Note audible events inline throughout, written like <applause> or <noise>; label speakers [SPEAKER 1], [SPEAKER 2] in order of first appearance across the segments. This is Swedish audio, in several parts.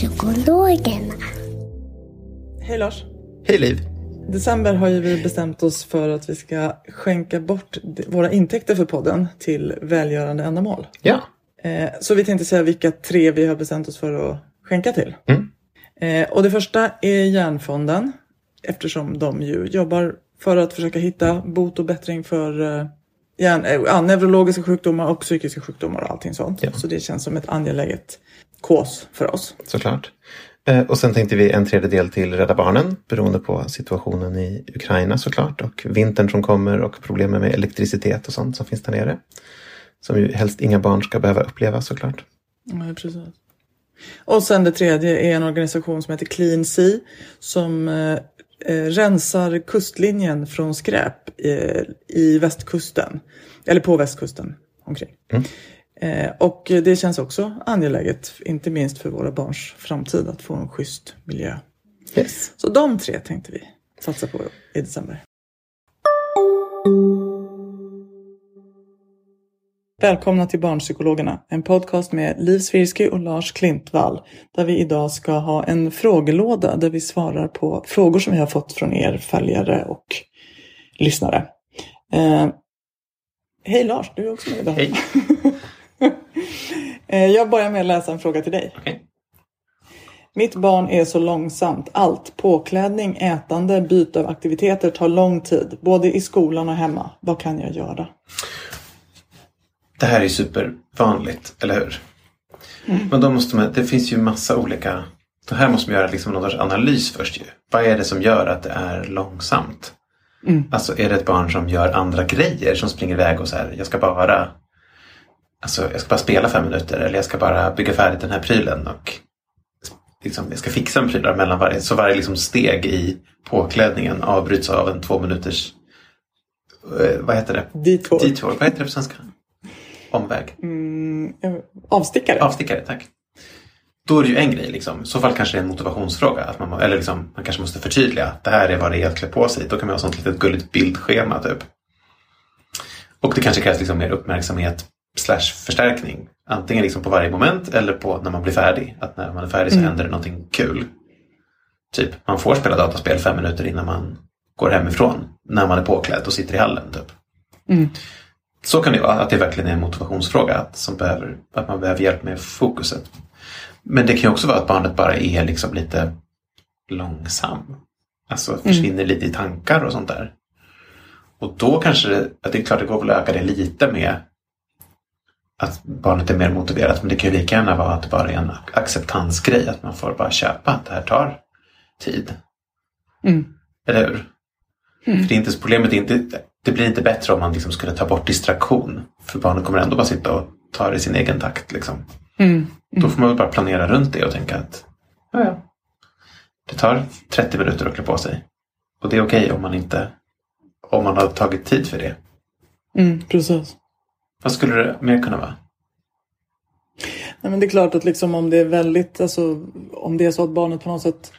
[SPEAKER 1] Barnpsykologerna.
[SPEAKER 2] Hej Lars.
[SPEAKER 3] Hej Liv.
[SPEAKER 2] December har ju vi bestämt oss för att vi ska skänka bort våra intäkter för podden till välgörande ändamål.
[SPEAKER 3] Ja.
[SPEAKER 2] Eh, så vi tänkte säga vilka tre vi har bestämt oss för att skänka till.
[SPEAKER 3] Mm.
[SPEAKER 2] Eh, och det första är Hjärnfonden eftersom de ju jobbar för att försöka hitta bot och bättring för hjärn, eh, ja, neurologiska sjukdomar och psykiska sjukdomar och allting sånt.
[SPEAKER 3] Ja.
[SPEAKER 2] Så det känns som ett angeläget kås för oss.
[SPEAKER 3] Såklart. Eh, Och sen tänkte vi en tredjedel till Rädda Barnen beroende på situationen i Ukraina såklart och vintern som kommer och problemen med elektricitet och sånt som finns där nere. Som ju helst inga barn ska behöva uppleva såklart.
[SPEAKER 2] Ja, precis. Och sen det tredje är en organisation som heter Clean Sea som eh, eh, rensar kustlinjen från skräp eh, i västkusten. Eller på västkusten omkring. Eh, och det känns också angeläget, inte minst för våra barns framtid, att få en schysst miljö.
[SPEAKER 3] Yes.
[SPEAKER 2] Så de tre tänkte vi satsa på i december. Välkomna till Barnpsykologerna, en podcast med Liv Svirsky och Lars Klintvall. Där vi idag ska ha en frågelåda där vi svarar på frågor som vi har fått från er följare och lyssnare. Eh, hej Lars, du är också med idag.
[SPEAKER 3] Hej. <laughs> <laughs>
[SPEAKER 2] Eh, Jag börjar med att läsa en fråga till dig.
[SPEAKER 3] Okej.
[SPEAKER 2] Mitt barn är så långsamt. Allt, påklädning, ätande, byte av aktiviteter tar lång tid. Både i skolan och hemma. Vad kan jag göra?
[SPEAKER 3] Det här är supervanligt, eller hur? Men då måste man, det finns ju massa olika... Det här måste man göra liksom någon sorts analys först ju. Vad är det som gör att det är långsamt? Alltså är det ett barn som gör andra grejer som springer iväg och så här, jag ska bara Alltså jag ska bara spela fem minuter eller jag ska bara bygga färdigt den här prylen och liksom, jag ska fixa en pryl där mellan varje. Så varje liksom steg i påklädningen avbryts av en två minuters eh, vad heter det?
[SPEAKER 2] Detour.
[SPEAKER 3] Detour. Vad heter det på svenska? Omväg.
[SPEAKER 2] Eh, Avstickare.
[SPEAKER 3] Avstickare, tack. Då är det ju en grej. Liksom. I så fall kanske det är en motivationsfråga. Att man, eller liksom, man kanske måste förtydliga att det här är vad det är att klä på sig. Då kan man ha sånt litet gulligt bildschema typ. Och det kanske krävs liksom mer uppmärksamhet slash förstärkning. Antingen liksom på varje moment eller på när man blir färdig. Att när man är färdig så händer det någonting kul. Typ, man får spela dataspel fem minuter innan man går hemifrån. När man är påklädd och sitter i hallen. Typ. Så kan det vara, att det verkligen är en motivationsfråga. Att, som behöver, att man behöver hjälp med fokuset. Men det kan ju också vara att barnet bara är liksom lite långsam. Alltså försvinner lite i tankar och sånt där. Och då kanske det, att det är klart det går väl att öka det lite med att barnet är mer motiverat. Men det kan ju lika gärna vara att det bara är en acceptansgrej. Att man får bara köpa att det här tar tid. Eller hur? För det är inte, problemet är inte, det blir inte bättre om man liksom skulle ta bort distraktion. För barnet kommer ändå bara sitta och ta det i sin egen takt. Liksom. Då får man väl bara planera runt det och tänka att ja, ja. det tar 30 minuter att klä på sig. Och det är okej om man inte om man har tagit tid för det.
[SPEAKER 2] Mm, precis.
[SPEAKER 3] Vad skulle det mer kunna vara?
[SPEAKER 2] Nej, men det är klart att liksom om det är väldigt, alltså, om det är så att barnet på något sätt,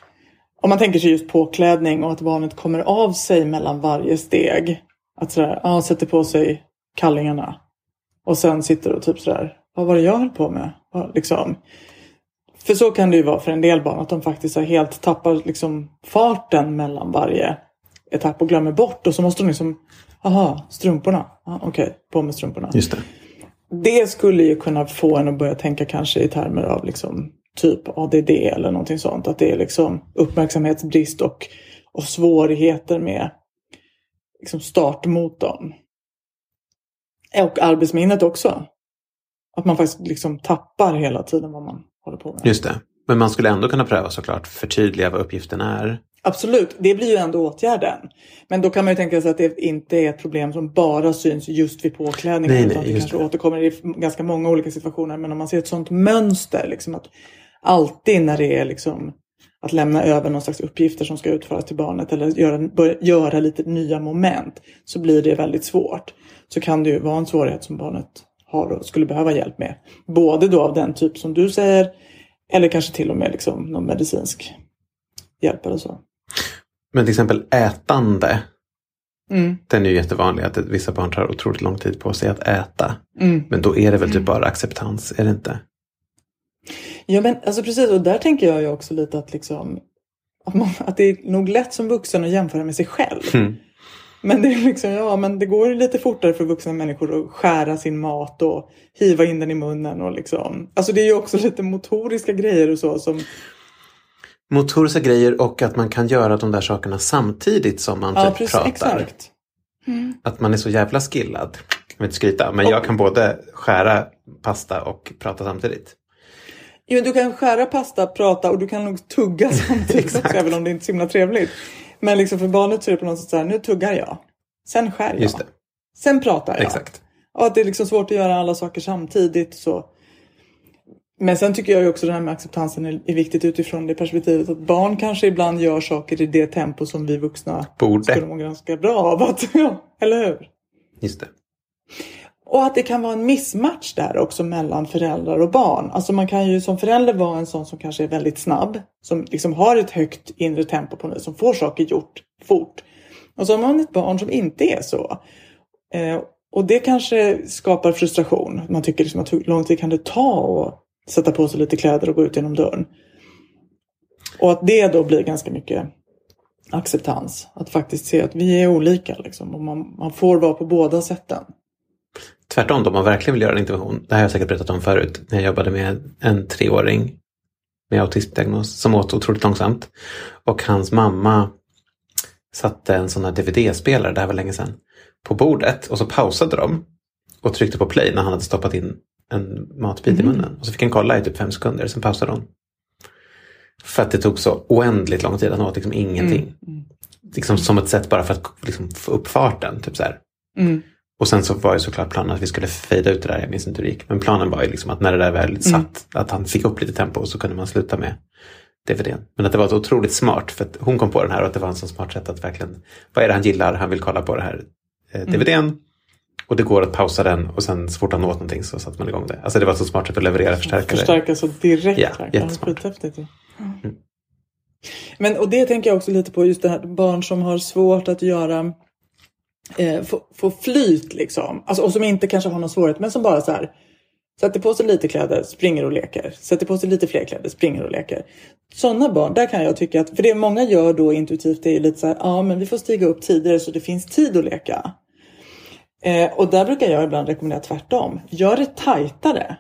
[SPEAKER 2] om man tänker sig just påklädning och att barnet kommer av sig mellan varje steg. Att sådär, ja, sätter på sig kallingarna och sen sitter och typ sådär, vad var det jag höll på med? Liksom, För så kan det ju vara för en del barn att de faktiskt har helt tappar liksom farten mellan varje etapp och glömmer bort och så måste de liksom, aha, strumporna, ah, okej, okay, på med strumporna.
[SPEAKER 3] Just det.
[SPEAKER 2] Det skulle ju kunna få en att börja tänka kanske i termer av liksom typ ADD eller någonting sånt. Att det är liksom uppmärksamhetsbrist och, och svårigheter med liksom startmotorn. Och arbetsminnet också. Att man faktiskt liksom tappar hela tiden vad man håller på med.
[SPEAKER 3] Just det. Men man skulle ändå kunna pröva såklart förtydliga vad uppgiften är.
[SPEAKER 2] Absolut, det blir ju ändå åtgärden. Men då kan man ju tänka sig att det inte är ett problem som bara syns just vid påklädningen.
[SPEAKER 3] Nej, nej,
[SPEAKER 2] utan det kanske
[SPEAKER 3] det.
[SPEAKER 2] återkommer i ganska många olika situationer. Men om man ser ett sånt mönster, liksom att alltid när det är liksom att lämna över någon slags uppgifter som ska utföras till barnet eller göra, börja, göra lite nya moment så blir det väldigt svårt. Så kan det ju vara en svårighet som barnet har och skulle behöva hjälp med. Både då av den typ som du säger eller kanske till och med liksom någon medicinsk hjälp eller så.
[SPEAKER 3] Men till exempel ätande.
[SPEAKER 2] Mm.
[SPEAKER 3] Den är ju jättevanlig att vissa barn tar otroligt lång tid på sig att äta.
[SPEAKER 2] Mm.
[SPEAKER 3] Men då är det väl typ bara acceptans, är det inte?
[SPEAKER 2] Ja men alltså precis och där tänker jag ju också lite att liksom att, man, att det är nog lätt som vuxen att jämföra med sig själv.
[SPEAKER 3] Mm.
[SPEAKER 2] Men det är liksom, ja men det går lite fortare för vuxna människor att skära sin mat och hiva in den i munnen och liksom. Alltså det är ju också lite motoriska grejer och så som
[SPEAKER 3] Motoriska grejer och att man kan göra de där sakerna samtidigt som man
[SPEAKER 2] Ja
[SPEAKER 3] typ
[SPEAKER 2] precis,
[SPEAKER 3] pratar.
[SPEAKER 2] exakt.
[SPEAKER 3] Att man är så jävla skillad. Jag vill inte skryta, men jag kan både skära pasta och prata samtidigt.
[SPEAKER 2] Jo, du kan skära pasta, prata och du kan nog tugga <laughs> samtidigt också, även om det inte är så himla trevligt. Men liksom för barnet så är det på något sätt så här, nu tuggar jag. Sen skär jag. Sen pratar jag.
[SPEAKER 3] exakt.
[SPEAKER 2] Och att det är liksom svårt att göra alla saker samtidigt. Så. Men sen tycker jag ju också det här med acceptansen är, viktigt utifrån det perspektivet att barn kanske ibland gör saker i det tempo som vi vuxna
[SPEAKER 3] Borde.
[SPEAKER 2] skulle må ganska bra av. Att, <laughs> ja, eller hur?
[SPEAKER 3] Just det.
[SPEAKER 2] Och att det kan vara en missmatch där också mellan föräldrar och barn. Alltså man kan ju som förälder vara en sån som kanske är väldigt snabb. Som liksom har ett högt inre tempo på något, som får saker gjort fort. Och så har man ett barn som inte är så. Eh, och det kanske skapar frustration. Man tycker liksom att hur lång tid kan det ta att sätta på sig lite kläder och gå ut genom dörren. Och att det då blir ganska mycket acceptans. Att faktiskt se att vi är olika liksom. Och man, man får vara på båda sätten.
[SPEAKER 3] Tvärtom, om man verkligen vill göra en intervention. Det här har jag säkert berättat om förut. När jag jobbade med en treåring med autismdiagnos som åt otroligt långsamt. Och hans mamma satte en sån här DVD-spelare, det här var länge sedan, på bordet och så pausade de och tryckte på play när han hade stoppat in en matbit i munnen. Och så fick han kolla i typ fem sekunder, sen pausade de. För att det tog så oändligt lång tid, han åt liksom ingenting. Liksom som ett sätt bara för att liksom få upp farten. Typ så här.
[SPEAKER 2] Mm.
[SPEAKER 3] Och sen så var ju såklart planen att vi skulle fejda ut det där, jag minns inte hur det gick. Men planen var ju liksom att när det där väl satt, att han fick upp lite tempo så kunde man sluta med DVDn. Men att det var så otroligt smart, för att hon kom på den här och att det var en så smart sätt att verkligen, vad är det han gillar, han vill kolla på det här eh, DVDn. Och det går att pausa den och sen så fort han åt någonting så satte man igång det. Alltså det var så smart sätt att leverera förstärkare.
[SPEAKER 2] Förstärka så direkt.
[SPEAKER 3] Ja,
[SPEAKER 2] verkligen.
[SPEAKER 3] jättesmart.
[SPEAKER 2] Skithäftigt. Men och det tänker jag också lite på just det här barn som har svårt att göra eh, få, få flyt liksom. Alltså, och som inte kanske har någon svårighet men som bara så här sätter på sig lite kläder, springer och leker. Sätter på sig lite fler kläder, springer och leker. Sådana barn, där kan jag tycka att, för det många gör då intuitivt det är lite så här, ja men vi får stiga upp tidigare så det finns tid att leka. Eh, och där brukar jag ibland rekommendera tvärtom. Gör det tajtare.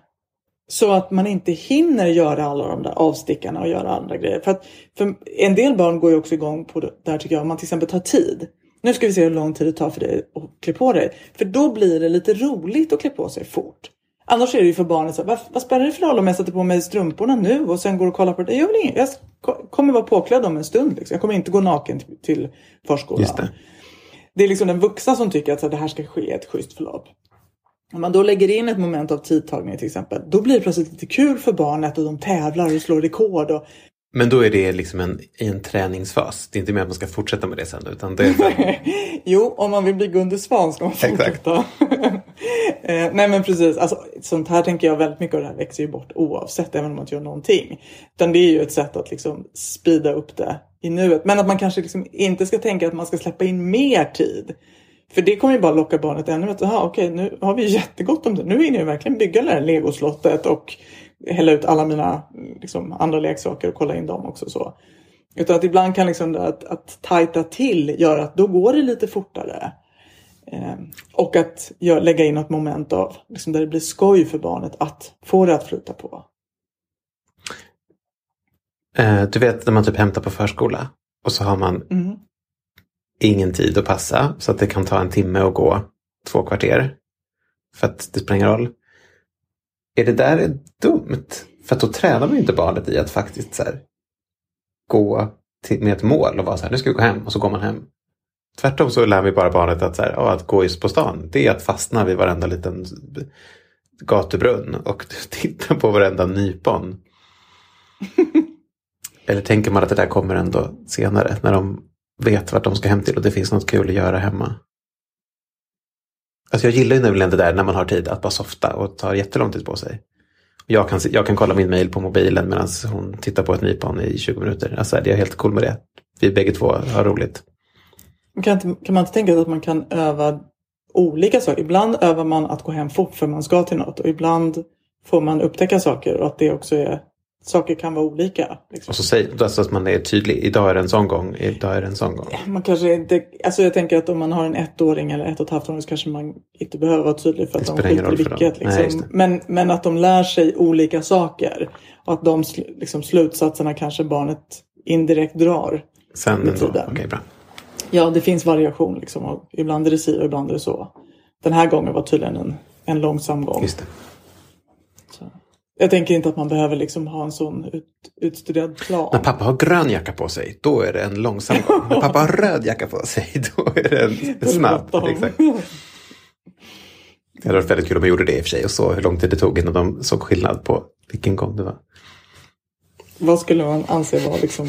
[SPEAKER 2] Så att man inte hinner göra alla de där avstickarna och göra andra grejer. För, att, för en del barn går ju också igång på det där tycker jag, om man till exempel tar tid. Nu ska vi se hur lång tid det tar för dig att klä på dig. För då blir det lite roligt att klä på sig fort. Annars är det ju för barnet så här, vad, vad spelar det för roll om jag sätter på mig strumporna nu och sen går och kollar på det? Jag, vill ingen, jag kommer vara påklädd om en stund. Liksom. Jag kommer inte gå naken till, till förskolan.
[SPEAKER 3] Det.
[SPEAKER 2] Är liksom den vuxna som tycker att så här, det här ska ske ett schysst förlopp. Om man då lägger in ett moment av tidtagning till exempel, då blir det plötsligt lite kul för barnet och de tävlar och slår rekord. Och...
[SPEAKER 3] Men då är det liksom en, i en träningsfas. Det är inte mer att man ska fortsätta med det sen. Utan det är <laughs>
[SPEAKER 2] jo, om man vill bli Gunde Svan ska man fortsätta. <laughs> eh, nej men precis, alltså, sånt här tänker jag väldigt mycket av det här växer ju bort oavsett, även om man inte gör någonting. Utan det är ju ett sätt att liksom speeda upp det i nuet. Men att man kanske liksom inte ska tänka att man ska släppa in mer tid. För det kommer ju bara locka barnet ännu mer. Jaha, okej, nu har vi jättegott om det. Nu hinner jag verkligen bygga det här legoslottet och hälla ut alla mina liksom, andra leksaker och kolla in dem också. så. Utan att ibland kan liksom det att, att tajta till göra att då går det lite fortare. Eh, och att gör, lägga in något moment av liksom, där det blir skoj för barnet att få det att flyta på.
[SPEAKER 3] Eh, du vet när man typ hämtar på förskola och så har man
[SPEAKER 2] Mm.
[SPEAKER 3] ingen tid att passa så att det kan ta en timme att gå två kvarter. För att det spelar ingen roll. Är det där dumt? För att då tränar man ju inte barnet i att faktiskt så här, gå till, med ett mål och vara så här, nu ska vi gå hem och så går man hem. Tvärtom så lär vi bara barnet att, så här, att gå på stan, det är att fastna vid varenda liten gatubrunn och <laughs> titta på varenda nypon. <laughs> Eller tänker man att det där kommer ändå senare när de vet vart de ska hem till och det finns något kul att göra hemma? Alltså jag gillar ju nämligen det där när man har tid att bara softa och tar jättelång tid på sig. Jag kan, jag kan kolla min mail på mobilen medan hon tittar på ett nypon i 20 minuter. Alltså jag är helt cool med det. Vi bägge två har roligt.
[SPEAKER 2] Kan, inte, kan man inte tänka sig att man kan öva olika saker? Ibland övar man att gå hem fort för man ska till något och ibland får man upptäcka saker och att det också är saker kan vara olika. Liksom.
[SPEAKER 3] Och så säger alltså att man är tydlig. Idag är det en sån gång, idag är det en sån gång.
[SPEAKER 2] Man kanske inte, alltså jag tänker att om man har en ettåring eller ett och ett halvt åring så kanske man inte behöver vara tydlig för att
[SPEAKER 3] Det
[SPEAKER 2] de skiter i vilket.
[SPEAKER 3] Nej,
[SPEAKER 2] Liksom.
[SPEAKER 3] det.
[SPEAKER 2] men, men att de lär sig olika saker och att de liksom, slutsatserna kanske barnet indirekt drar.
[SPEAKER 3] Sen
[SPEAKER 2] Med
[SPEAKER 3] ändå. Okej, bra.
[SPEAKER 2] Ja, det finns variation liksom. Och ibland är det si och ibland är det så. Den här gången var tydligen en, en långsam gång.
[SPEAKER 3] Just det.
[SPEAKER 2] Jag tänker inte att man behöver liksom ha en sån ut, utstuderad plan.
[SPEAKER 3] När pappa har grön jacka på sig, då är det en långsam gång. När pappa har röd jacka på sig, <laughs> då är det en, en snabb. Exakt. Det hade varit väldigt kul om jag gjorde det i och för sig och så hur lång tid det tog innan de såg skillnad på vilken gång det var.
[SPEAKER 2] Vad skulle man anse vara liksom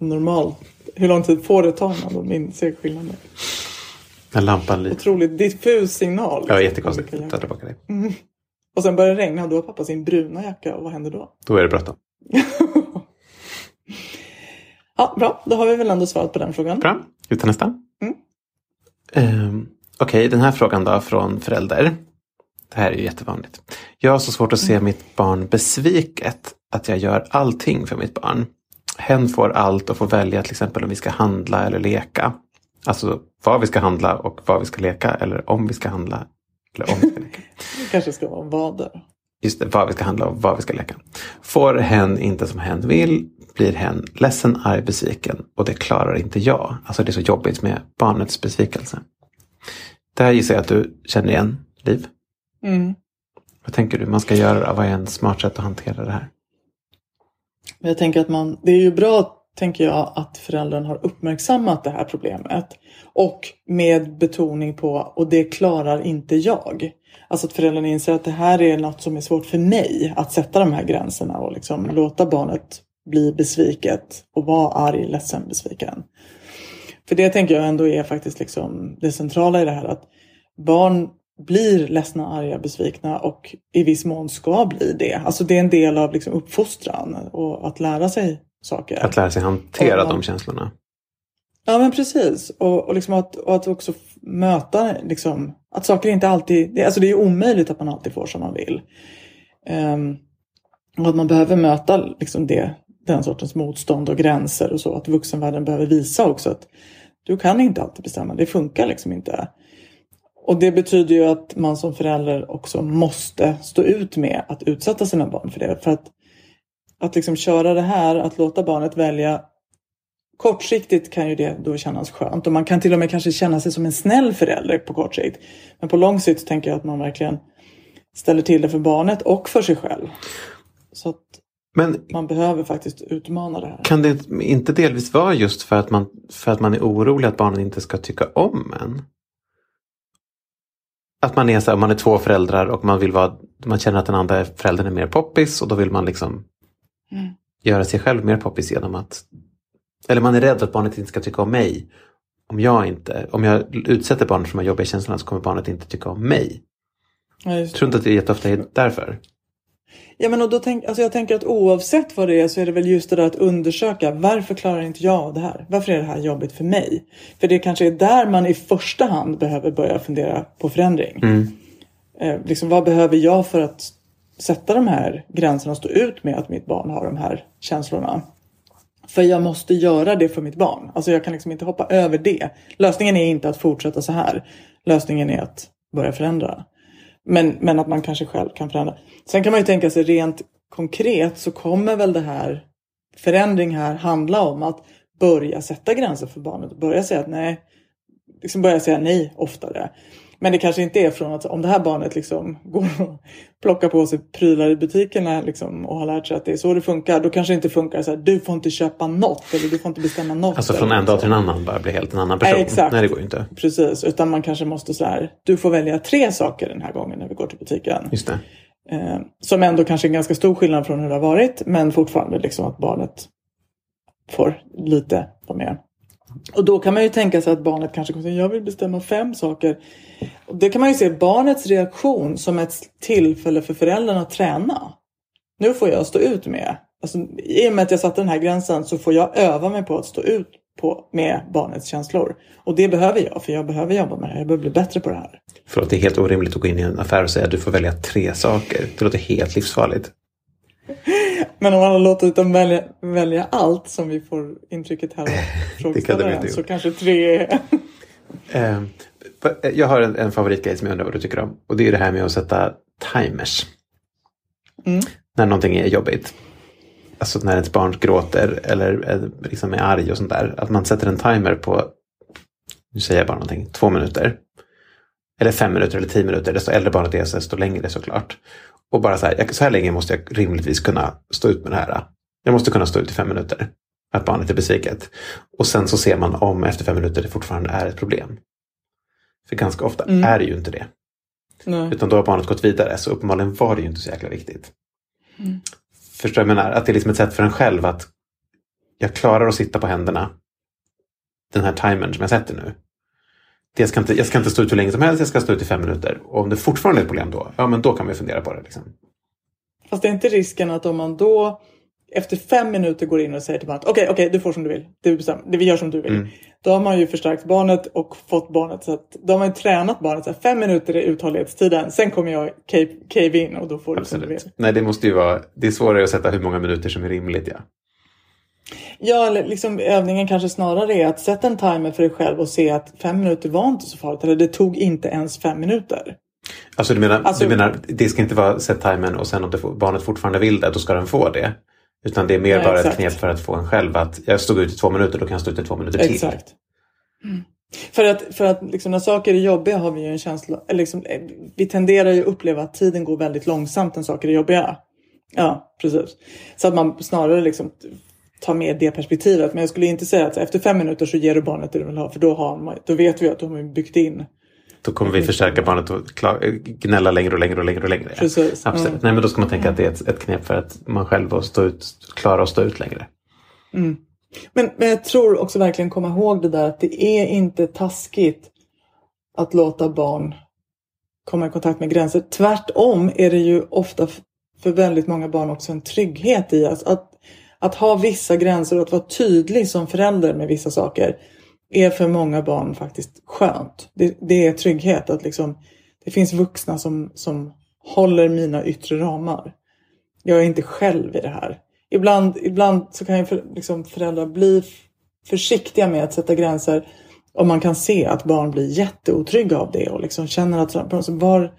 [SPEAKER 2] normalt? Hur lång tid får det ta innan de inser skillnaden?
[SPEAKER 3] När lampan lyser.
[SPEAKER 2] Otroligt diffus signal.
[SPEAKER 3] Ja,
[SPEAKER 2] liksom,
[SPEAKER 3] jättekonstigt.
[SPEAKER 2] olika
[SPEAKER 3] Ta
[SPEAKER 2] jackor.
[SPEAKER 3] tillbaka det.
[SPEAKER 2] Och sen börjar det regna och då har pappa sin bruna jacka och vad händer då?
[SPEAKER 3] Då är det bråttom. <laughs>
[SPEAKER 2] Ja, bra. Då har vi väl ändå svarat på den frågan.
[SPEAKER 3] Bra, vi tar nästa.
[SPEAKER 2] Mm.
[SPEAKER 3] Ehm, Okej, den här frågan då från förälder. Det här är ju jättevanligt. Jag har så svårt att se mitt barn besviket att jag gör allting för mitt barn. Hen får allt och får välja till exempel om vi ska handla eller leka. Alltså vad vi ska handla och vad vi ska leka eller om vi ska handla. Eller om vi ska leka. <laughs>
[SPEAKER 2] Det kanske ska vara vader.
[SPEAKER 3] Just det, vad vi ska handla och vad vi ska leka. Får hen inte som hen vill blir hen ledsen, arg, besviken och det klarar inte jag. Alltså det är så jobbigt med barnets besvikelse. Det här gissar jag att du känner igen, Liv.
[SPEAKER 2] Mm.
[SPEAKER 3] Vad tänker du man ska göra? Vad är en smart sätt att hantera det här?
[SPEAKER 2] Men jag tänker att man, det är ju bra, tänker jag, att föräldern har uppmärksammat det här problemet. Och med betoning på, och det klarar inte jag. Alltså att föräldern inser att det här är något som är svårt för mig att sätta de här gränserna och liksom låta barnet bli besviket och vara arg, ledsen, besviken. För det tänker jag ändå är faktiskt liksom det centrala i det här att barn blir ledsna, arga, besvikna och i viss mån ska bli det. Alltså det är en del av liksom uppfostran och att lära sig saker.
[SPEAKER 3] Att lära sig hantera
[SPEAKER 2] Ja.
[SPEAKER 3] de känslorna.
[SPEAKER 2] Ja men precis. Och, och, liksom att, och att också möta liksom, att saker inte alltid, det, alltså det är omöjligt att man alltid får som man vill. Ehm, och att man behöver möta liksom det, den sortens motstånd och gränser och så. Att vuxenvärlden behöver visa också att du kan inte alltid bestämma, det funkar liksom inte. Och det betyder ju att man som förälder också måste stå ut med att utsätta sina barn för det. För att, att liksom köra det här, att låta barnet välja Kortsiktigt kan ju det då kännas skönt och man kan till och med kanske känna sig som en snäll förälder på kort sikt. Men på lång sikt tänker jag att man verkligen ställer till det för barnet och för sig själv. Så att
[SPEAKER 3] Men
[SPEAKER 2] man behöver faktiskt utmana det här.
[SPEAKER 3] kan det inte delvis vara just för att man, för att man är orolig att barnen inte ska tycka om en? Att man är så här, man är två föräldrar och man vill vara, man känner att den andra föräldern är mer poppis och då vill man liksom
[SPEAKER 2] Mm.
[SPEAKER 3] göra sig själv mer poppis genom att eller man är rädd att barnet inte ska tycka om mig. Om jag inte, om jag utsätter barnet för de här jobbiga känslorna så kommer barnet inte tycka om mig.
[SPEAKER 2] Ja, det.
[SPEAKER 3] Tror inte att det jätteofta är därför.
[SPEAKER 2] Ja, men och då tänk, alltså jag tänker att oavsett vad det är så är det väl just det där att undersöka varför klarar inte jag det här? Varför är det här jobbigt för mig? För det kanske är där man i första hand behöver börja fundera på förändring.
[SPEAKER 3] Mm.
[SPEAKER 2] Eh, liksom, vad behöver jag för att sätta de här gränserna och stå ut med att mitt barn har de här känslorna. För jag måste göra det för mitt barn. Alltså jag kan liksom inte hoppa över det. Lösningen är inte att fortsätta så här. Lösningen är att börja förändra. Men, men att man kanske själv kan förändra. Sen kan man ju tänka sig rent konkret så kommer väl det här förändring här handla om att börja sätta gränser för barnet. Börja säga att nej, liksom börja säga nej oftare. Men det kanske inte är från att om det här barnet liksom går och plockar på sig prylar i butikerna liksom, och har lärt sig att det är så det funkar. Då kanske det inte funkar så här, du får inte köpa något eller du får inte bestämma något.
[SPEAKER 3] Alltså från en dag
[SPEAKER 2] så.
[SPEAKER 3] till en annan bara bli helt en annan person.
[SPEAKER 2] Nej, exakt.
[SPEAKER 3] Nej, det går ju inte.
[SPEAKER 2] Precis, utan man kanske måste så här, du får välja tre saker den här gången när vi går till butiken.
[SPEAKER 3] Just det.
[SPEAKER 2] Eh, som ändå kanske är en ganska stor skillnad från hur det har varit. Men fortfarande liksom att barnet får lite vara med. Och då kan man ju tänka sig att barnet kanske kommer säga jag vill bestämma fem saker. Och det kan man ju se barnets reaktion som ett tillfälle för föräldrarna att träna. Nu får jag stå ut med. Alltså, I och med att jag satte den här gränsen så får jag öva mig på att stå ut på, med barnets känslor. Och det behöver jag, för jag behöver jobba med det här. Jag behöver bli bättre på det här.
[SPEAKER 3] För att det är helt orimligt att gå in i en affär och säga att du får välja tre saker. Det låter helt livsfarligt.
[SPEAKER 2] Men om man har låtit dem välja, välja allt som vi får intrycket här av <laughs> frågeställaren så kanske tre är...
[SPEAKER 3] Eh, jag har en, en favoritgrej som jag undrar vad du tycker om. Och det är det här med att sätta timers.
[SPEAKER 2] Mm.
[SPEAKER 3] När någonting är jobbigt. Alltså när ett barn gråter eller eh, liksom är arg och sånt där. Att man sätter en timer på, nu säger jag bara någonting, två minuter. Eller fem minuter eller tio minuter. Desto äldre barnet är desto längre såklart. Och bara så här, så här länge måste jag rimligtvis kunna stå ut med det här. Jag måste kunna stå ut i fem minuter. Att barnet är besviket. Och sen så ser man om efter fem minuter det fortfarande är ett problem. För ganska ofta
[SPEAKER 2] Mm.
[SPEAKER 3] är det ju inte det.
[SPEAKER 2] Nej.
[SPEAKER 3] Utan då har barnet gått vidare. Så uppenbarligen var det ju inte så jäkla viktigt.
[SPEAKER 2] Mm.
[SPEAKER 3] Förstår jag menar? Att det är liksom ett sätt för en själv att jag klarar att sitta på händerna. Den här timern som jag sätter nu. Jag, ska inte, jag ska inte stå ut hur länge som helst, jag ska stå ut i fem minuter. Och om det fortfarande är ett problem då, ja men då kan vi fundera på det. Liksom.
[SPEAKER 2] Fast det är inte risken att om man då efter fem minuter går in och säger till barnet okej, okej, du får som du vill. Du bestämmer. Vi gör som du vill.
[SPEAKER 3] Mm.
[SPEAKER 2] Då har man ju förstärkt barnet och fått barnet så att då har man ju tränat barnet så att fem minuter är uthållighetstiden. Sen kommer jag cave, cave in och då får du som du vill.
[SPEAKER 3] Absolut. Nej, det måste ju vara, det är svårare att sätta hur många minuter som är rimligt. Ja.
[SPEAKER 2] Ja, liksom övningen kanske snarare är att sätta en timer för dig själv och se att fem minuter var inte så farligt. Eller det tog inte ens fem minuter.
[SPEAKER 3] Alltså du menar,
[SPEAKER 2] Alltså-
[SPEAKER 3] du menar, det ska inte vara set timern och sen om det barnet fortfarande vill det, då ska den få det. Utan det är mer
[SPEAKER 2] Nej,
[SPEAKER 3] bara
[SPEAKER 2] exakt.
[SPEAKER 3] ett knep för att få en själv att jag stod ut i två minuter, då kan jag stå ut i två minuter till.
[SPEAKER 2] Exakt. För att, för att liksom när saker är jobbiga har vi ju en känsla, liksom, eh, vi tenderar ju att uppleva att tiden går väldigt långsamt när saker är jobbiga. Ja, precis. Så att man snarare liksom tar med det perspektivet. Men jag skulle inte säga att efter fem minuter så ger du barnet det du vill ha. För då, har man, då vet vi att de har byggt in.
[SPEAKER 3] Då kommer vi förstärka barnet och kla- gnälla längre och längre och längre och längre.
[SPEAKER 2] Precis.
[SPEAKER 3] Absolut.
[SPEAKER 2] Mm.
[SPEAKER 3] Nej, men då ska man tänka att det är ett, ett knep för att man själv att stå ut, klara att stå ut längre.
[SPEAKER 2] Men, men jag tror också verkligen komma ihåg det där att det är inte taskigt att låta barn komma i kontakt med gränser. Tvärtom är det ju ofta för väldigt många barn också en trygghet i att, att, att ha vissa gränser och att vara tydlig som förälder med vissa saker är för många barn faktiskt skönt. Det, det är trygghet att liksom det finns vuxna som, som håller mina yttre ramar. Jag är inte själv i det här. Ibland, ibland så kan ju för, liksom föräldrar bli försiktiga med att sätta gränser om man kan se att barn blir jätteotrygga av det och liksom känner att så- alltså, var,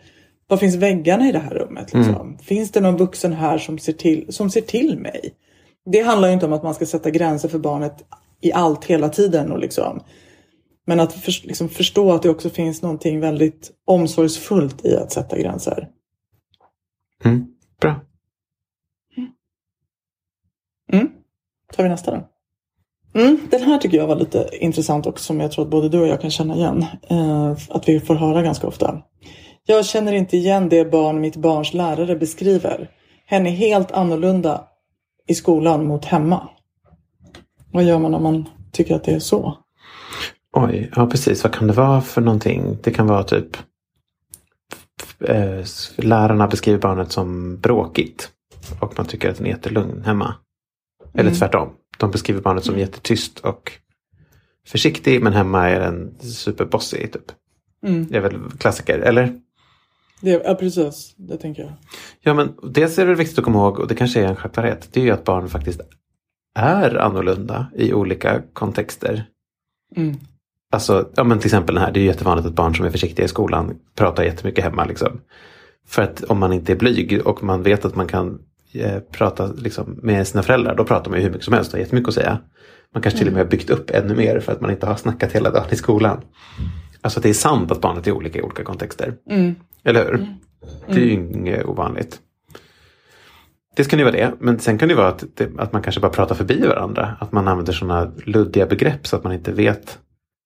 [SPEAKER 2] var finns väggarna i det här rummet? Liksom? Finns det någon vuxen här som ser, till, som ser till mig? Det handlar ju inte om att man ska sätta gränser för barnet i allt hela tiden. Och liksom, men att för, liksom förstå att det också finns någonting väldigt omsorgsfullt i att sätta gränser.
[SPEAKER 3] Mm. Bra.
[SPEAKER 2] Mm. Tar vi nästa då? Mm, den här tycker jag var lite intressant och som jag tror att både du och jag kan känna igen. Eh, att vi får höra ganska ofta. Jag känner inte igen det barn mitt barns lärare beskriver. Hen är helt annorlunda i skolan mot hemma. Vad gör man om man tycker att det är så?
[SPEAKER 3] Oj, ja precis. Vad kan det vara för någonting? Det kan vara typ eh, lärarna beskriver barnet som bråkigt. Och man tycker att den är jättelugn hemma. Eller tvärtom. De beskriver barnet som jättetyst och försiktig men hemma är den superbossig. Typ.
[SPEAKER 2] Mm.
[SPEAKER 3] Det är väl klassiker, eller?
[SPEAKER 2] Det, ja, precis. Det tänker jag.
[SPEAKER 3] Ja, men dels är det viktigt att komma ihåg, och det kanske är en självklarhet, det är ju att barn faktiskt är annorlunda i olika kontexter.
[SPEAKER 2] Mm.
[SPEAKER 3] Alltså, ja men till exempel den här, det är ju jättevanligt att barn som är försiktiga i skolan pratar jättemycket hemma. Liksom. För att om man inte är blyg och man vet att man kan eh, prata liksom, med sina föräldrar, då pratar man ju hur mycket som helst och har jättemycket att säga. Man kanske till och med har byggt upp ännu mer för att man inte har snackat hela dagen i skolan. Alltså det är sant att barnet är olika i olika kontexter. Eller hur? Det är ju inget ovanligt. Det kan ju vara det, men sen kan det vara att, det, att man kanske bara pratar förbi varandra. Att man använder sådana luddiga begrepp så att man inte vet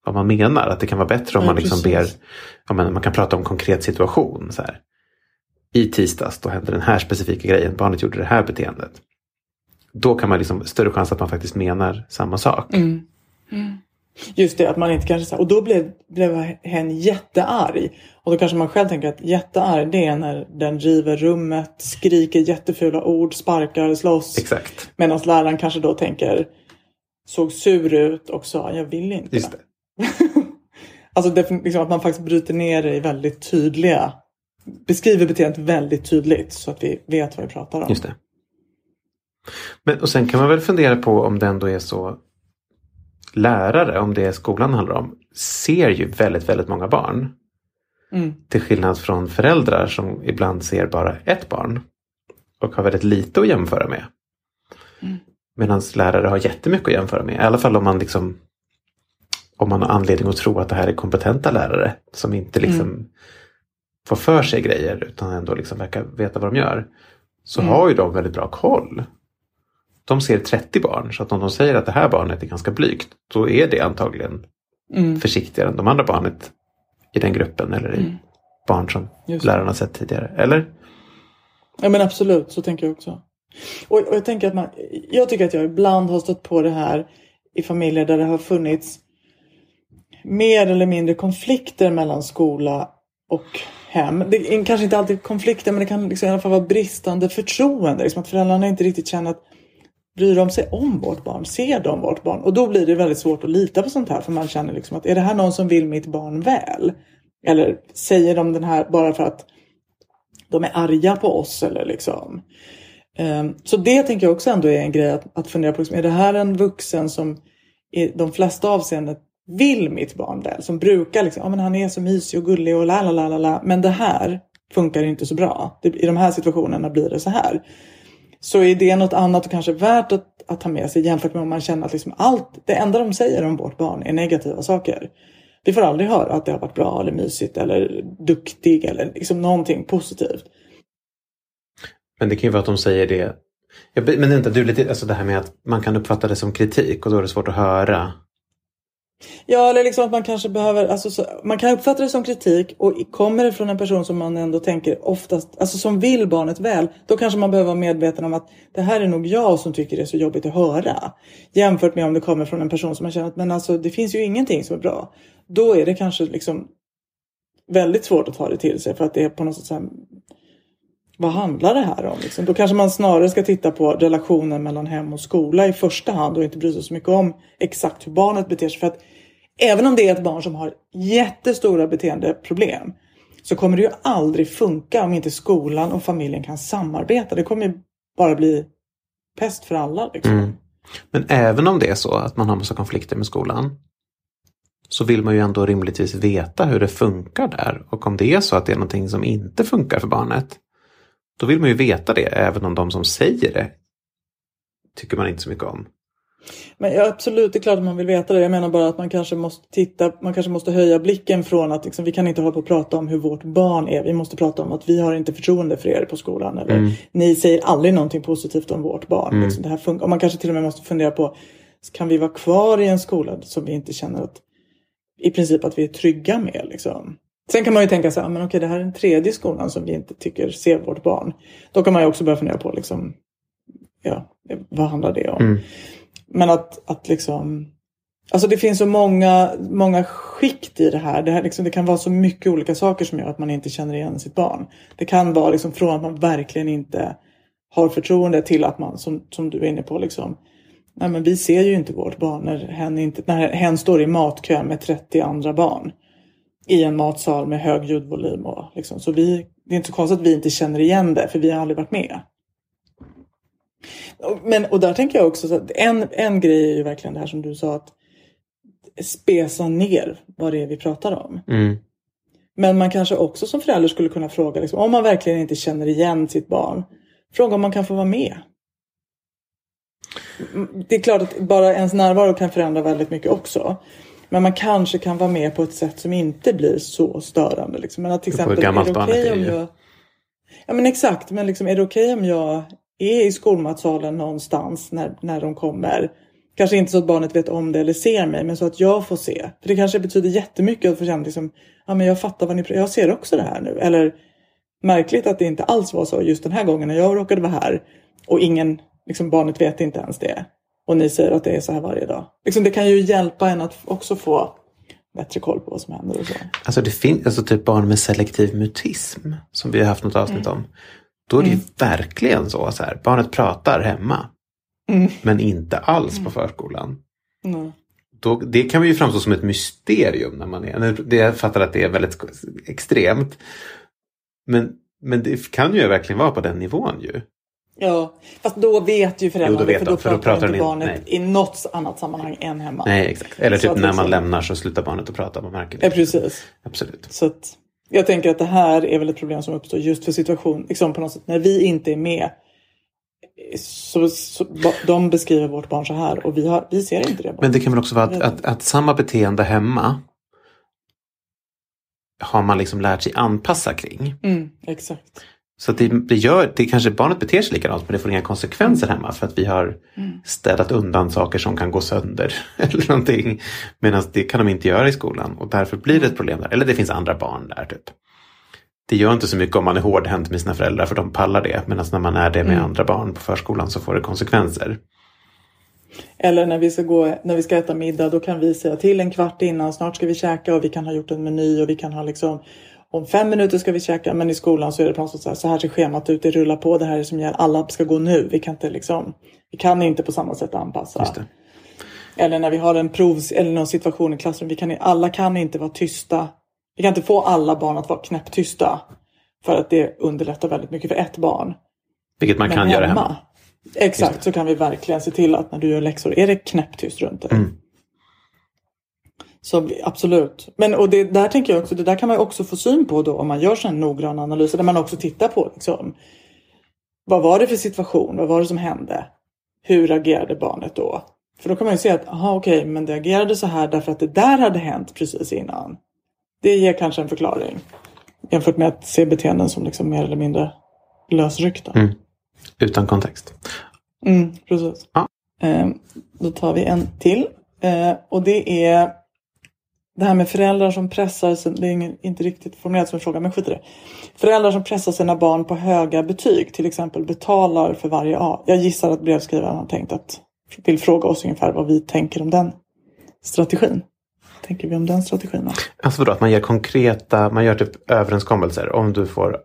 [SPEAKER 3] vad man menar. Att det kan vara bättre om
[SPEAKER 2] Ja,
[SPEAKER 3] man liksom ber, ja, men man kan prata om konkret situation. Så här. I tisdags då hände den här specifika grejen, barnet gjorde det här beteendet. Då kan man liksom, större chans att man faktiskt menar samma sak.
[SPEAKER 2] Mm. Just det, att man inte kanske... Och då blev, blev hen jättearg. Och då kanske man själv tänker att jättearg det är när den river rummet, skriker jättefula ord, sparkar, slåss.
[SPEAKER 3] Exakt,
[SPEAKER 2] Medan läraren kanske då tänker såg sur ut och sa jag vill inte.
[SPEAKER 3] just <laughs> det.
[SPEAKER 2] Alltså defin- liksom att man faktiskt bryter ner det i väldigt tydliga beskriver beteendet väldigt tydligt så att vi vet vad vi pratar om.
[SPEAKER 3] Just det. Men, och sen kan man väl fundera på om det ändå är så lärare, om det är skolan handlar om, ser ju väldigt, väldigt många barn.
[SPEAKER 2] Mm.
[SPEAKER 3] Till skillnad från föräldrar som ibland ser bara ett barn. Och har väldigt lite att jämföra med. Medan lärare har jättemycket att jämföra med. I alla fall om man liksom om man har anledning att tro att det här är kompetenta lärare som inte liksom får för sig grejer utan ändå liksom verkar veta vad de gör. Så har ju de väldigt bra koll. De ser 30 barn så att om de säger att det här barnet är ganska blygt då är det antagligen
[SPEAKER 2] Mm.
[SPEAKER 3] försiktigare än de andra barnet i den gruppen eller i barn som
[SPEAKER 2] Just
[SPEAKER 3] lärarna sett tidigare. Eller?
[SPEAKER 2] Ja men absolut, så tänker jag också. Och, och jag tänker att man, jag tycker att jag ibland har stött på det här i familjer där det har funnits mer eller mindre konflikter mellan skola och hem. Det är kanske inte alltid konflikter men det kan liksom i alla fall vara bristande förtroende. Liksom att föräldrarna inte riktigt känner att bryr de sig om vårt barn? Ser de vårt barn? Och då blir det väldigt svårt att lita på sånt här för man känner liksom att är det här någon som vill mitt barn väl? Eller säger de den här bara för att de är arga på oss eller liksom. Ehm, så det tänker jag också ändå är en grej att, att fundera på. Liksom, är det här en vuxen som i de flesta avseenden vill mitt barn väl? Som brukar liksom, ja men han är så mysig och gullig och la la la la la. Men det här funkar inte så bra. I de här situationerna blir det så här. Så är det något annat och kanske värt att, att ta med sig jämfört med om man känner att liksom allt, det enda de säger om vårt barn är negativa saker. Vi får aldrig höra att det har varit bra eller mysigt eller duktig eller liksom någonting positivt.
[SPEAKER 3] Men det kan ju vara att de säger det. Jag, men vänta, du, lite, alltså det här med att man kan uppfatta det som kritik och då är det svårt att höra.
[SPEAKER 2] Ja, eller liksom att man kanske behöver, alltså, så, man kan uppfatta det som kritik och kommer det från en person som man ändå tänker oftast, alltså som vill barnet väl, då kanske man behöver vara medveten om att det här är nog jag som tycker det är så jobbigt att höra. Jämfört med om det kommer från en person som man känner att men alltså det finns ju ingenting som är bra. Då är det kanske liksom väldigt svårt att ta det till sig för att det är på något sätt så här, vad handlar det här om? Liksom? Då kanske man snarare ska titta på relationen mellan hem och skola i första hand och inte bry sig så mycket om exakt hur barnet beter sig. För att även om det är ett barn som har jättestora beteendeproblem så kommer det ju aldrig funka om inte skolan och familjen kan samarbeta. Det kommer ju bara bli pest för alla. Liksom.
[SPEAKER 3] Mm. Men även om det är så att man har massa konflikter med skolan så vill man ju ändå rimligtvis veta hur det funkar där. Och om det är så att det är någonting som inte funkar för barnet då vill man ju veta det även om de som säger det tycker man inte så mycket om.
[SPEAKER 2] Men ja, absolut, det är klart att man vill veta det. Jag menar bara att man kanske måste titta, man kanske måste höja blicken från att liksom, vi kan inte hålla på och prata om hur vårt barn är. Vi måste prata om att vi har inte förtroende för er på skolan. Eller ni säger aldrig någonting positivt om vårt barn. Liksom, det här. Och man kanske till och med måste fundera på, kan vi vara kvar i en skola som vi inte känner att i princip att vi är trygga med liksom. Sen kan man ju tänka så här, men okej det här är den tredje skolan som vi inte tycker ser vårt barn. Då kan man ju också börja fundera på liksom, ja, vad handlar det om? Men att, att liksom... Alltså det finns så många, många skikt i det här. Det, här liksom, det kan vara så mycket olika saker som gör att man inte känner igen sitt barn. Det kan vara liksom från att man verkligen inte har förtroende till att man, som, som du är inne på, liksom, nej men vi ser ju inte vårt barn när hen, inte, när hen står i matkö med 30 andra barn. I en matsal med hög ljudvolym. Och liksom, så vi, det är inte så konstigt att vi inte känner igen det för vi har aldrig varit med. Men, och där tänker jag också så att en, en grej är ju verkligen det här som du sa att spesa ner vad det är vi pratar om.
[SPEAKER 3] Mm.
[SPEAKER 2] Men man kanske också som förälder skulle kunna fråga, liksom, om man verkligen inte känner igen sitt barn, fråga om man kan få vara med. Mm, Det är klart att bara ens närvaro kan förändra väldigt mycket också. Men man kanske kan vara med på ett sätt som inte blir så störande. Liksom. Men att till exempel, är det okej
[SPEAKER 3] är
[SPEAKER 2] om jag... Ja men exakt, men liksom, är det okej om jag är i skolmatsalen någonstans när, när de kommer? Kanske inte så att barnet vet om det eller ser mig, men så att jag får se. För det kanske betyder jättemycket att få känna liksom, ja men jag fattar vad ni jag ser också det här nu. Eller märkligt att det inte alls var så just den här gången när jag råkade vara här och ingen, liksom barnet vet inte ens det. Och ni säger att det är så här varje dag. Liksom, det kan ju hjälpa en att också få bättre koll på vad som händer och så.
[SPEAKER 3] Alltså det finns alltså typ barn med selektiv mutism som vi har haft något avsnitt
[SPEAKER 2] Mm.
[SPEAKER 3] om. Då är det ju verkligen så, så här, barnet pratar hemma.
[SPEAKER 2] Mm.
[SPEAKER 3] Men inte alls på förskolan.
[SPEAKER 2] Mm.
[SPEAKER 3] Då, det kan ju framstå som ett mysterium när man är, det- jag fattar att det är väldigt extremt. Men, men det kan ju verkligen vara på den nivån ju.
[SPEAKER 2] Ja, fast då vet ju föräldrarna
[SPEAKER 3] Jo, vet
[SPEAKER 2] för
[SPEAKER 3] de,
[SPEAKER 2] då
[SPEAKER 3] för då
[SPEAKER 2] pratar, inte barnet
[SPEAKER 3] nej.
[SPEAKER 2] i något annat sammanhang än hemma.
[SPEAKER 3] Nej, exakt. Eller
[SPEAKER 2] Så
[SPEAKER 3] typ när man lämnar så slutar barnet att prata, man märker det.
[SPEAKER 2] Ja, precis.
[SPEAKER 3] Absolut.
[SPEAKER 2] Så att jag tänker att det här är väl ett problem som uppstår just för situation, liksom på något sätt när vi inte är med. Så, så de beskriver vårt barn så här och vi, har, vi ser inte det. Barnet.
[SPEAKER 3] Men det kan väl också vara att, att, att samma beteende hemma har man liksom lärt sig anpassa kring.
[SPEAKER 2] Mm, exakt.
[SPEAKER 3] Så det, det gör, det kanske barnet beter sig likadant men det får inga konsekvenser hemma för att vi har städat undan saker som kan gå sönder. <laughs> eller någonting. Medan det kan de inte göra i skolan och därför blir det ett problem där. Eller det finns andra barn där typ. Det gör inte så mycket om man är hårdhänt med sina föräldrar för de pallar det. Medan när man är det med andra barn på förskolan så får det konsekvenser.
[SPEAKER 2] Eller när vi, ska gå, när vi ska äta middag då kan vi säga till en kvart innan snart ska vi käka och vi kan ha gjort en meny och vi kan ha liksom om fem minuter ska vi käka men i skolan så är det på något sätt så här, så här ser schemat ut, det rullar på, det här är som gäller, alla ska gå nu. Vi kan inte liksom, vi kan inte på samma sätt anpassa. Eller när vi har en provs eller någon situation i klassrum, vi kan, alla kan inte vara tysta. Vi kan inte få alla barn att vara knäpptysta. För att det underlättar väldigt mycket för ett barn.
[SPEAKER 3] Vilket man
[SPEAKER 2] Men
[SPEAKER 3] kan göra hemma.
[SPEAKER 2] Exakt, så kan vi verkligen se till att när du gör läxor är det knäpptyst runt dig.
[SPEAKER 3] Mm.
[SPEAKER 2] Så absolut. Men och det där tänker jag också, det där kan man också få syn på då om man gör sådana noggranna analyser där man också tittar på liksom, vad var det för situation, vad var det som hände, hur agerade barnet då? För då kan man ju se att, aha okej, men det agerade så här därför att det där hade hänt precis innan. Det ger kanske en förklaring. Jämfört med att se beteenden som liksom mer eller mindre lösryckta.
[SPEAKER 3] Mm. Utan kontext.
[SPEAKER 2] Mm, precis.
[SPEAKER 3] Ja.
[SPEAKER 2] Eh, då tar vi en till. Eh, och det är det här med föräldrar som pressar, det är inte riktigt formulerat som en fråga, men skit i det. Föräldrar som pressar sina barn på höga betyg, till exempel betalar för varje A. Jag gissar att brevskrivaren har tänkt att, vill fråga oss ungefär vad vi tänker om den strategin. Tänker vi om den strategin? då?
[SPEAKER 3] Alltså vadå, att man ger konkreta, man gör typ överenskommelser. Om du får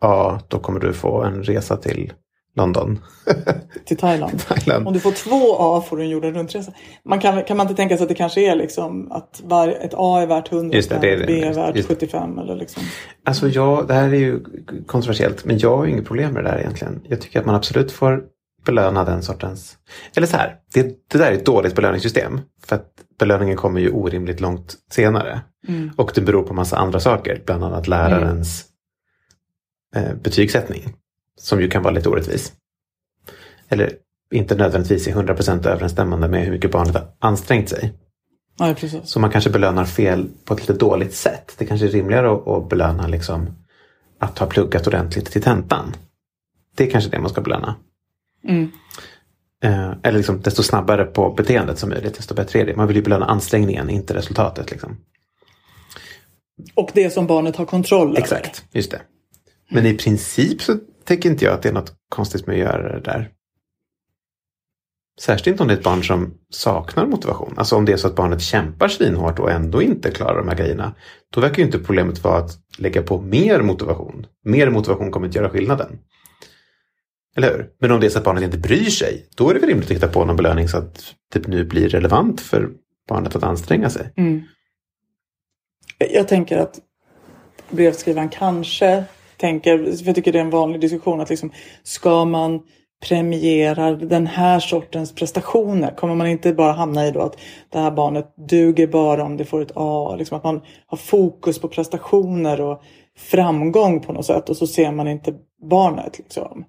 [SPEAKER 3] A, då kommer du få en resa till London. <laughs>
[SPEAKER 2] Till Thailand.
[SPEAKER 3] Thailand.
[SPEAKER 2] Om du får två A får du en jorden runt-resa. Man kan, kan man inte tänka sig att det kanske är liksom att var, ett A är värt 100
[SPEAKER 3] Just det, det är det.
[SPEAKER 2] B är värt
[SPEAKER 3] Just det.
[SPEAKER 2] 75 eller liksom.
[SPEAKER 3] Alltså jag, det här är ju kontroversiellt, men jag har ju inget problem med det där egentligen. Jag tycker att man absolut får belöna den sortens... Eller så här, det, det där är ett dåligt belöningssystem. För att belöningen kommer ju orimligt långt senare. Och det beror på massa andra saker, bland annat lärarens eh, betygssättning. Som ju kan vara lite orättvis. Eller inte nödvändigtvis är 100% överensstämmande med hur mycket barnet har ansträngt sig.
[SPEAKER 2] Ja, precis.
[SPEAKER 3] Så man kanske belönar fel på ett lite dåligt sätt. Det kanske är rimligare att, att belöna liksom att ha pluggat ordentligt till tentan. Det är kanske det man ska belöna. Eh, eller liksom desto snabbare på beteendet som möjligt, desto bättre är det. Man vill ju belöna ansträngningen, inte resultatet. Liksom.
[SPEAKER 2] Och det som barnet har kontroll över.
[SPEAKER 3] Exakt, just det. Men i princip så tänker inte jag att det är något konstigt med att göra det där. Särskilt inte om det är ett barn som saknar motivation. Alltså om det är så att barnet kämpar svinhårt och ändå inte klarar de här grejerna. Då verkar ju inte problemet vara att lägga på mer motivation. Mer motivation kommer inte göra skillnaden. Eller hur? Men om det är så att barnet inte bryr sig. Då är det väl rimligt att hitta på någon belöning så att det nu blir relevant för barnet att anstränga sig. Mm.
[SPEAKER 2] Jag tänker att brevskrivaren kanske tänker, för jag tycker det är en vanlig diskussion att liksom, ska man premiera den här sortens prestationer? Kommer man inte bara hamna i då att det här barnet duger bara om det får ett A? Liksom att man har fokus på prestationer och framgång på något sätt och så ser man inte barnet. Liksom.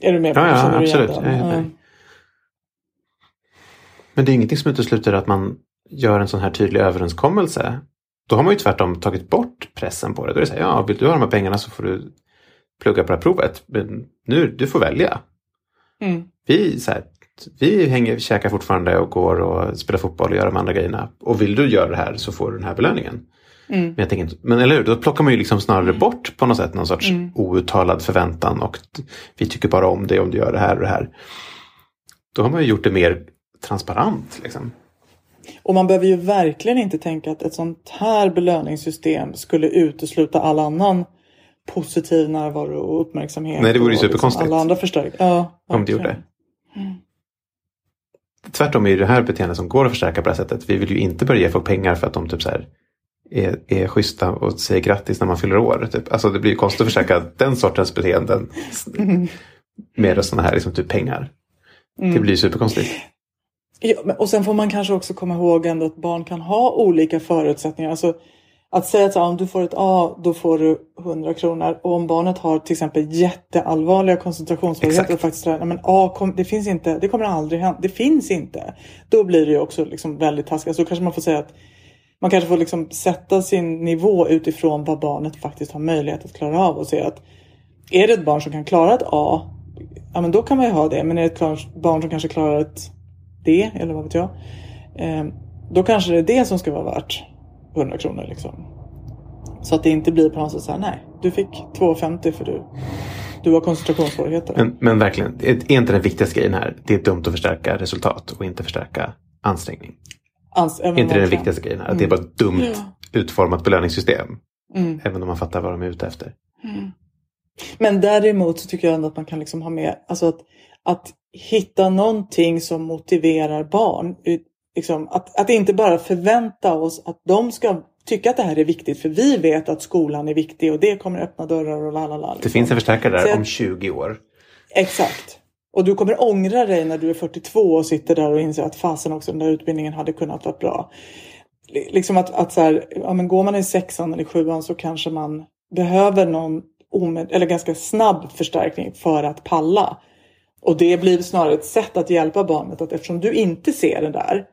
[SPEAKER 2] Är du med på
[SPEAKER 3] Ja, ja, absolut.
[SPEAKER 2] Ja.
[SPEAKER 3] med. Men det är ingenting som utesluter att man gör en sån här tydlig överenskommelse. Då har man ju tvärtom tagit bort pressen på det. Då är det så här, ja, vill du ha de här pengarna så får du plugga på det här provet. Men nu, du får välja.
[SPEAKER 2] Mm.
[SPEAKER 3] Vi, så här, vi hänger, käkar fortfarande och går och spelar fotboll och gör de andra grejerna. Och vill du göra det här så får du den här belöningen.
[SPEAKER 2] Mm.
[SPEAKER 3] Men, jag tänker inte, men eller hur, då plockar man ju liksom snarare bort på något sätt någon sorts
[SPEAKER 2] Mm.
[SPEAKER 3] outtalad förväntan och vi tycker bara om det om du gör det här och det här. Då har man ju gjort det mer transparent. Liksom.
[SPEAKER 2] Och man behöver ju verkligen inte tänka att ett sånt här belöningssystem skulle utesluta all annan positiv närvaro och uppmärksamhet.
[SPEAKER 3] Nej, det vore ju
[SPEAKER 2] liksom
[SPEAKER 3] superkonstigt.
[SPEAKER 2] Alla andra förstärkningar. Ja,
[SPEAKER 3] Om det gjorde. Tvärtom är ju det här beteendet som går att förstärka på det här sättet. Vi vill ju inte börja ge folk pengar för att de typ så här är, är schyssta och säger grattis när man fyller år. Typ. Alltså det blir ju konstigt att förstärka <laughs> den sortens beteenden med sådana här liksom, typ pengar. Det blir ju superkonstigt.
[SPEAKER 2] Ja, och sen får man kanske också komma ihåg ändå att barn kan ha olika förutsättningar. Alltså, att säga att om du får ett A då får du 100 kronor. Och om barnet har till exempel jätteallvarliga koncentrationssvårigheter. Och faktiskt, säger, men A kom, det finns inte, det kommer aldrig hända. Det finns inte. Då blir det ju också liksom väldigt taskigt. Så kanske man får säga att man kanske får liksom sätta sin nivå utifrån vad barnet faktiskt har möjlighet att klara av. Och säga att är det ett barn som kan klara ett A, ja men då kan man ju ha det. Men är det ett barn som kanske klarar ett D, eller vad vet jag. Eh, då kanske det är det som ska vara värt 100 kronor liksom. Så att det inte blir på något sätt så här, nej, du fick 2,50 för du, du har koncentrationssvårigheter.
[SPEAKER 3] Men, men verkligen, är inte den viktigaste grejen här, det är dumt att förstärka resultat och inte förstärka ansträngning.
[SPEAKER 2] Ans-
[SPEAKER 3] Är inte det den viktigaste grejen här? Att det är bara ett dumt
[SPEAKER 2] Ja.
[SPEAKER 3] utformat belöningssystem.
[SPEAKER 2] Mm.
[SPEAKER 3] Även om man fattar vad de är ute efter.
[SPEAKER 2] Men däremot så tycker jag ändå att man kan liksom ha med, alltså att, att hitta någonting som motiverar barn. Liksom, att, att inte bara förvänta oss att de ska tycka att det här är viktigt för vi vet att skolan är viktig och det kommer öppna dörrar och lalala.
[SPEAKER 3] Det
[SPEAKER 2] liksom.
[SPEAKER 3] finns en förstärkare där
[SPEAKER 2] jag-
[SPEAKER 3] om 20 år.
[SPEAKER 2] Exakt. Och du kommer ångra dig när du är 42 och sitter där och inser att fasen också den där utbildningen hade kunnat vara bra. Li- Liksom att, att så här, ja, men går man i sexan eller sjuan så kanske man behöver någon omed- eller ganska snabb förstärkning för att palla. Och det blir snarare ett sätt att hjälpa barnet att eftersom du inte ser det där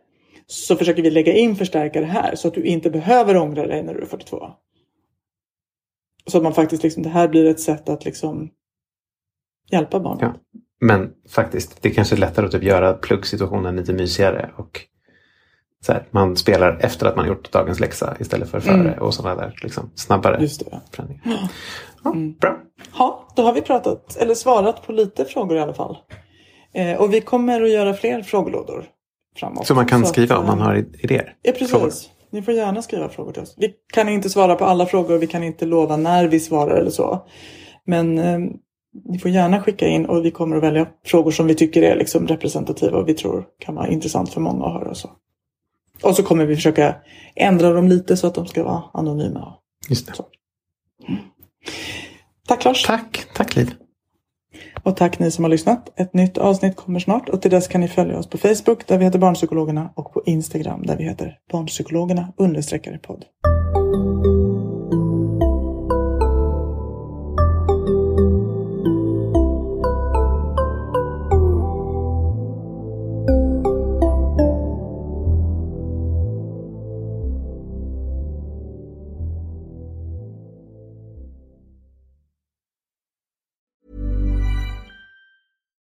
[SPEAKER 2] så försöker vi lägga in förstärkare här så att du inte behöver ångra dig när du är 42. Så att man faktiskt liksom, det här blir ett sätt att liksom hjälpa barnet.
[SPEAKER 3] Ja. Men faktiskt, det kanske är lättare att typ göra pluggsituationen lite mysigare. Och så här, man spelar efter att man gjort dagens läxa istället för före. Och sådana där liksom, snabbare
[SPEAKER 2] Mm. Just det.
[SPEAKER 3] förändringar. Ja, Bra.
[SPEAKER 2] Ja, då har vi pratat, eller svarat på lite frågor i alla fall. Eh, och vi kommer att göra fler frågelådor framåt.
[SPEAKER 3] Så man kan
[SPEAKER 2] att,
[SPEAKER 3] skriva om man
[SPEAKER 2] eh,
[SPEAKER 3] har idéer.
[SPEAKER 2] Ja, precis.
[SPEAKER 3] Frågor.
[SPEAKER 2] Ni får gärna skriva frågor till oss. Vi kan inte svara på alla frågor och vi kan inte lova när vi svarar eller så. Men eh, ni får gärna skicka in och vi kommer att välja frågor som vi tycker är liksom representativa och vi tror kan vara intressant för många att höra. Och så. Och så kommer vi försöka ändra dem lite så att de ska vara anonyma.
[SPEAKER 3] Just det.
[SPEAKER 2] Så. Tack Lars!
[SPEAKER 3] Tack, tack Liv.
[SPEAKER 2] Och tack ni som har lyssnat. Ett nytt avsnitt kommer snart och till dess kan ni följa oss på Facebook där vi heter Barnpsykologerna och på Instagram där vi heter Barnpsykologerna understreckare podd.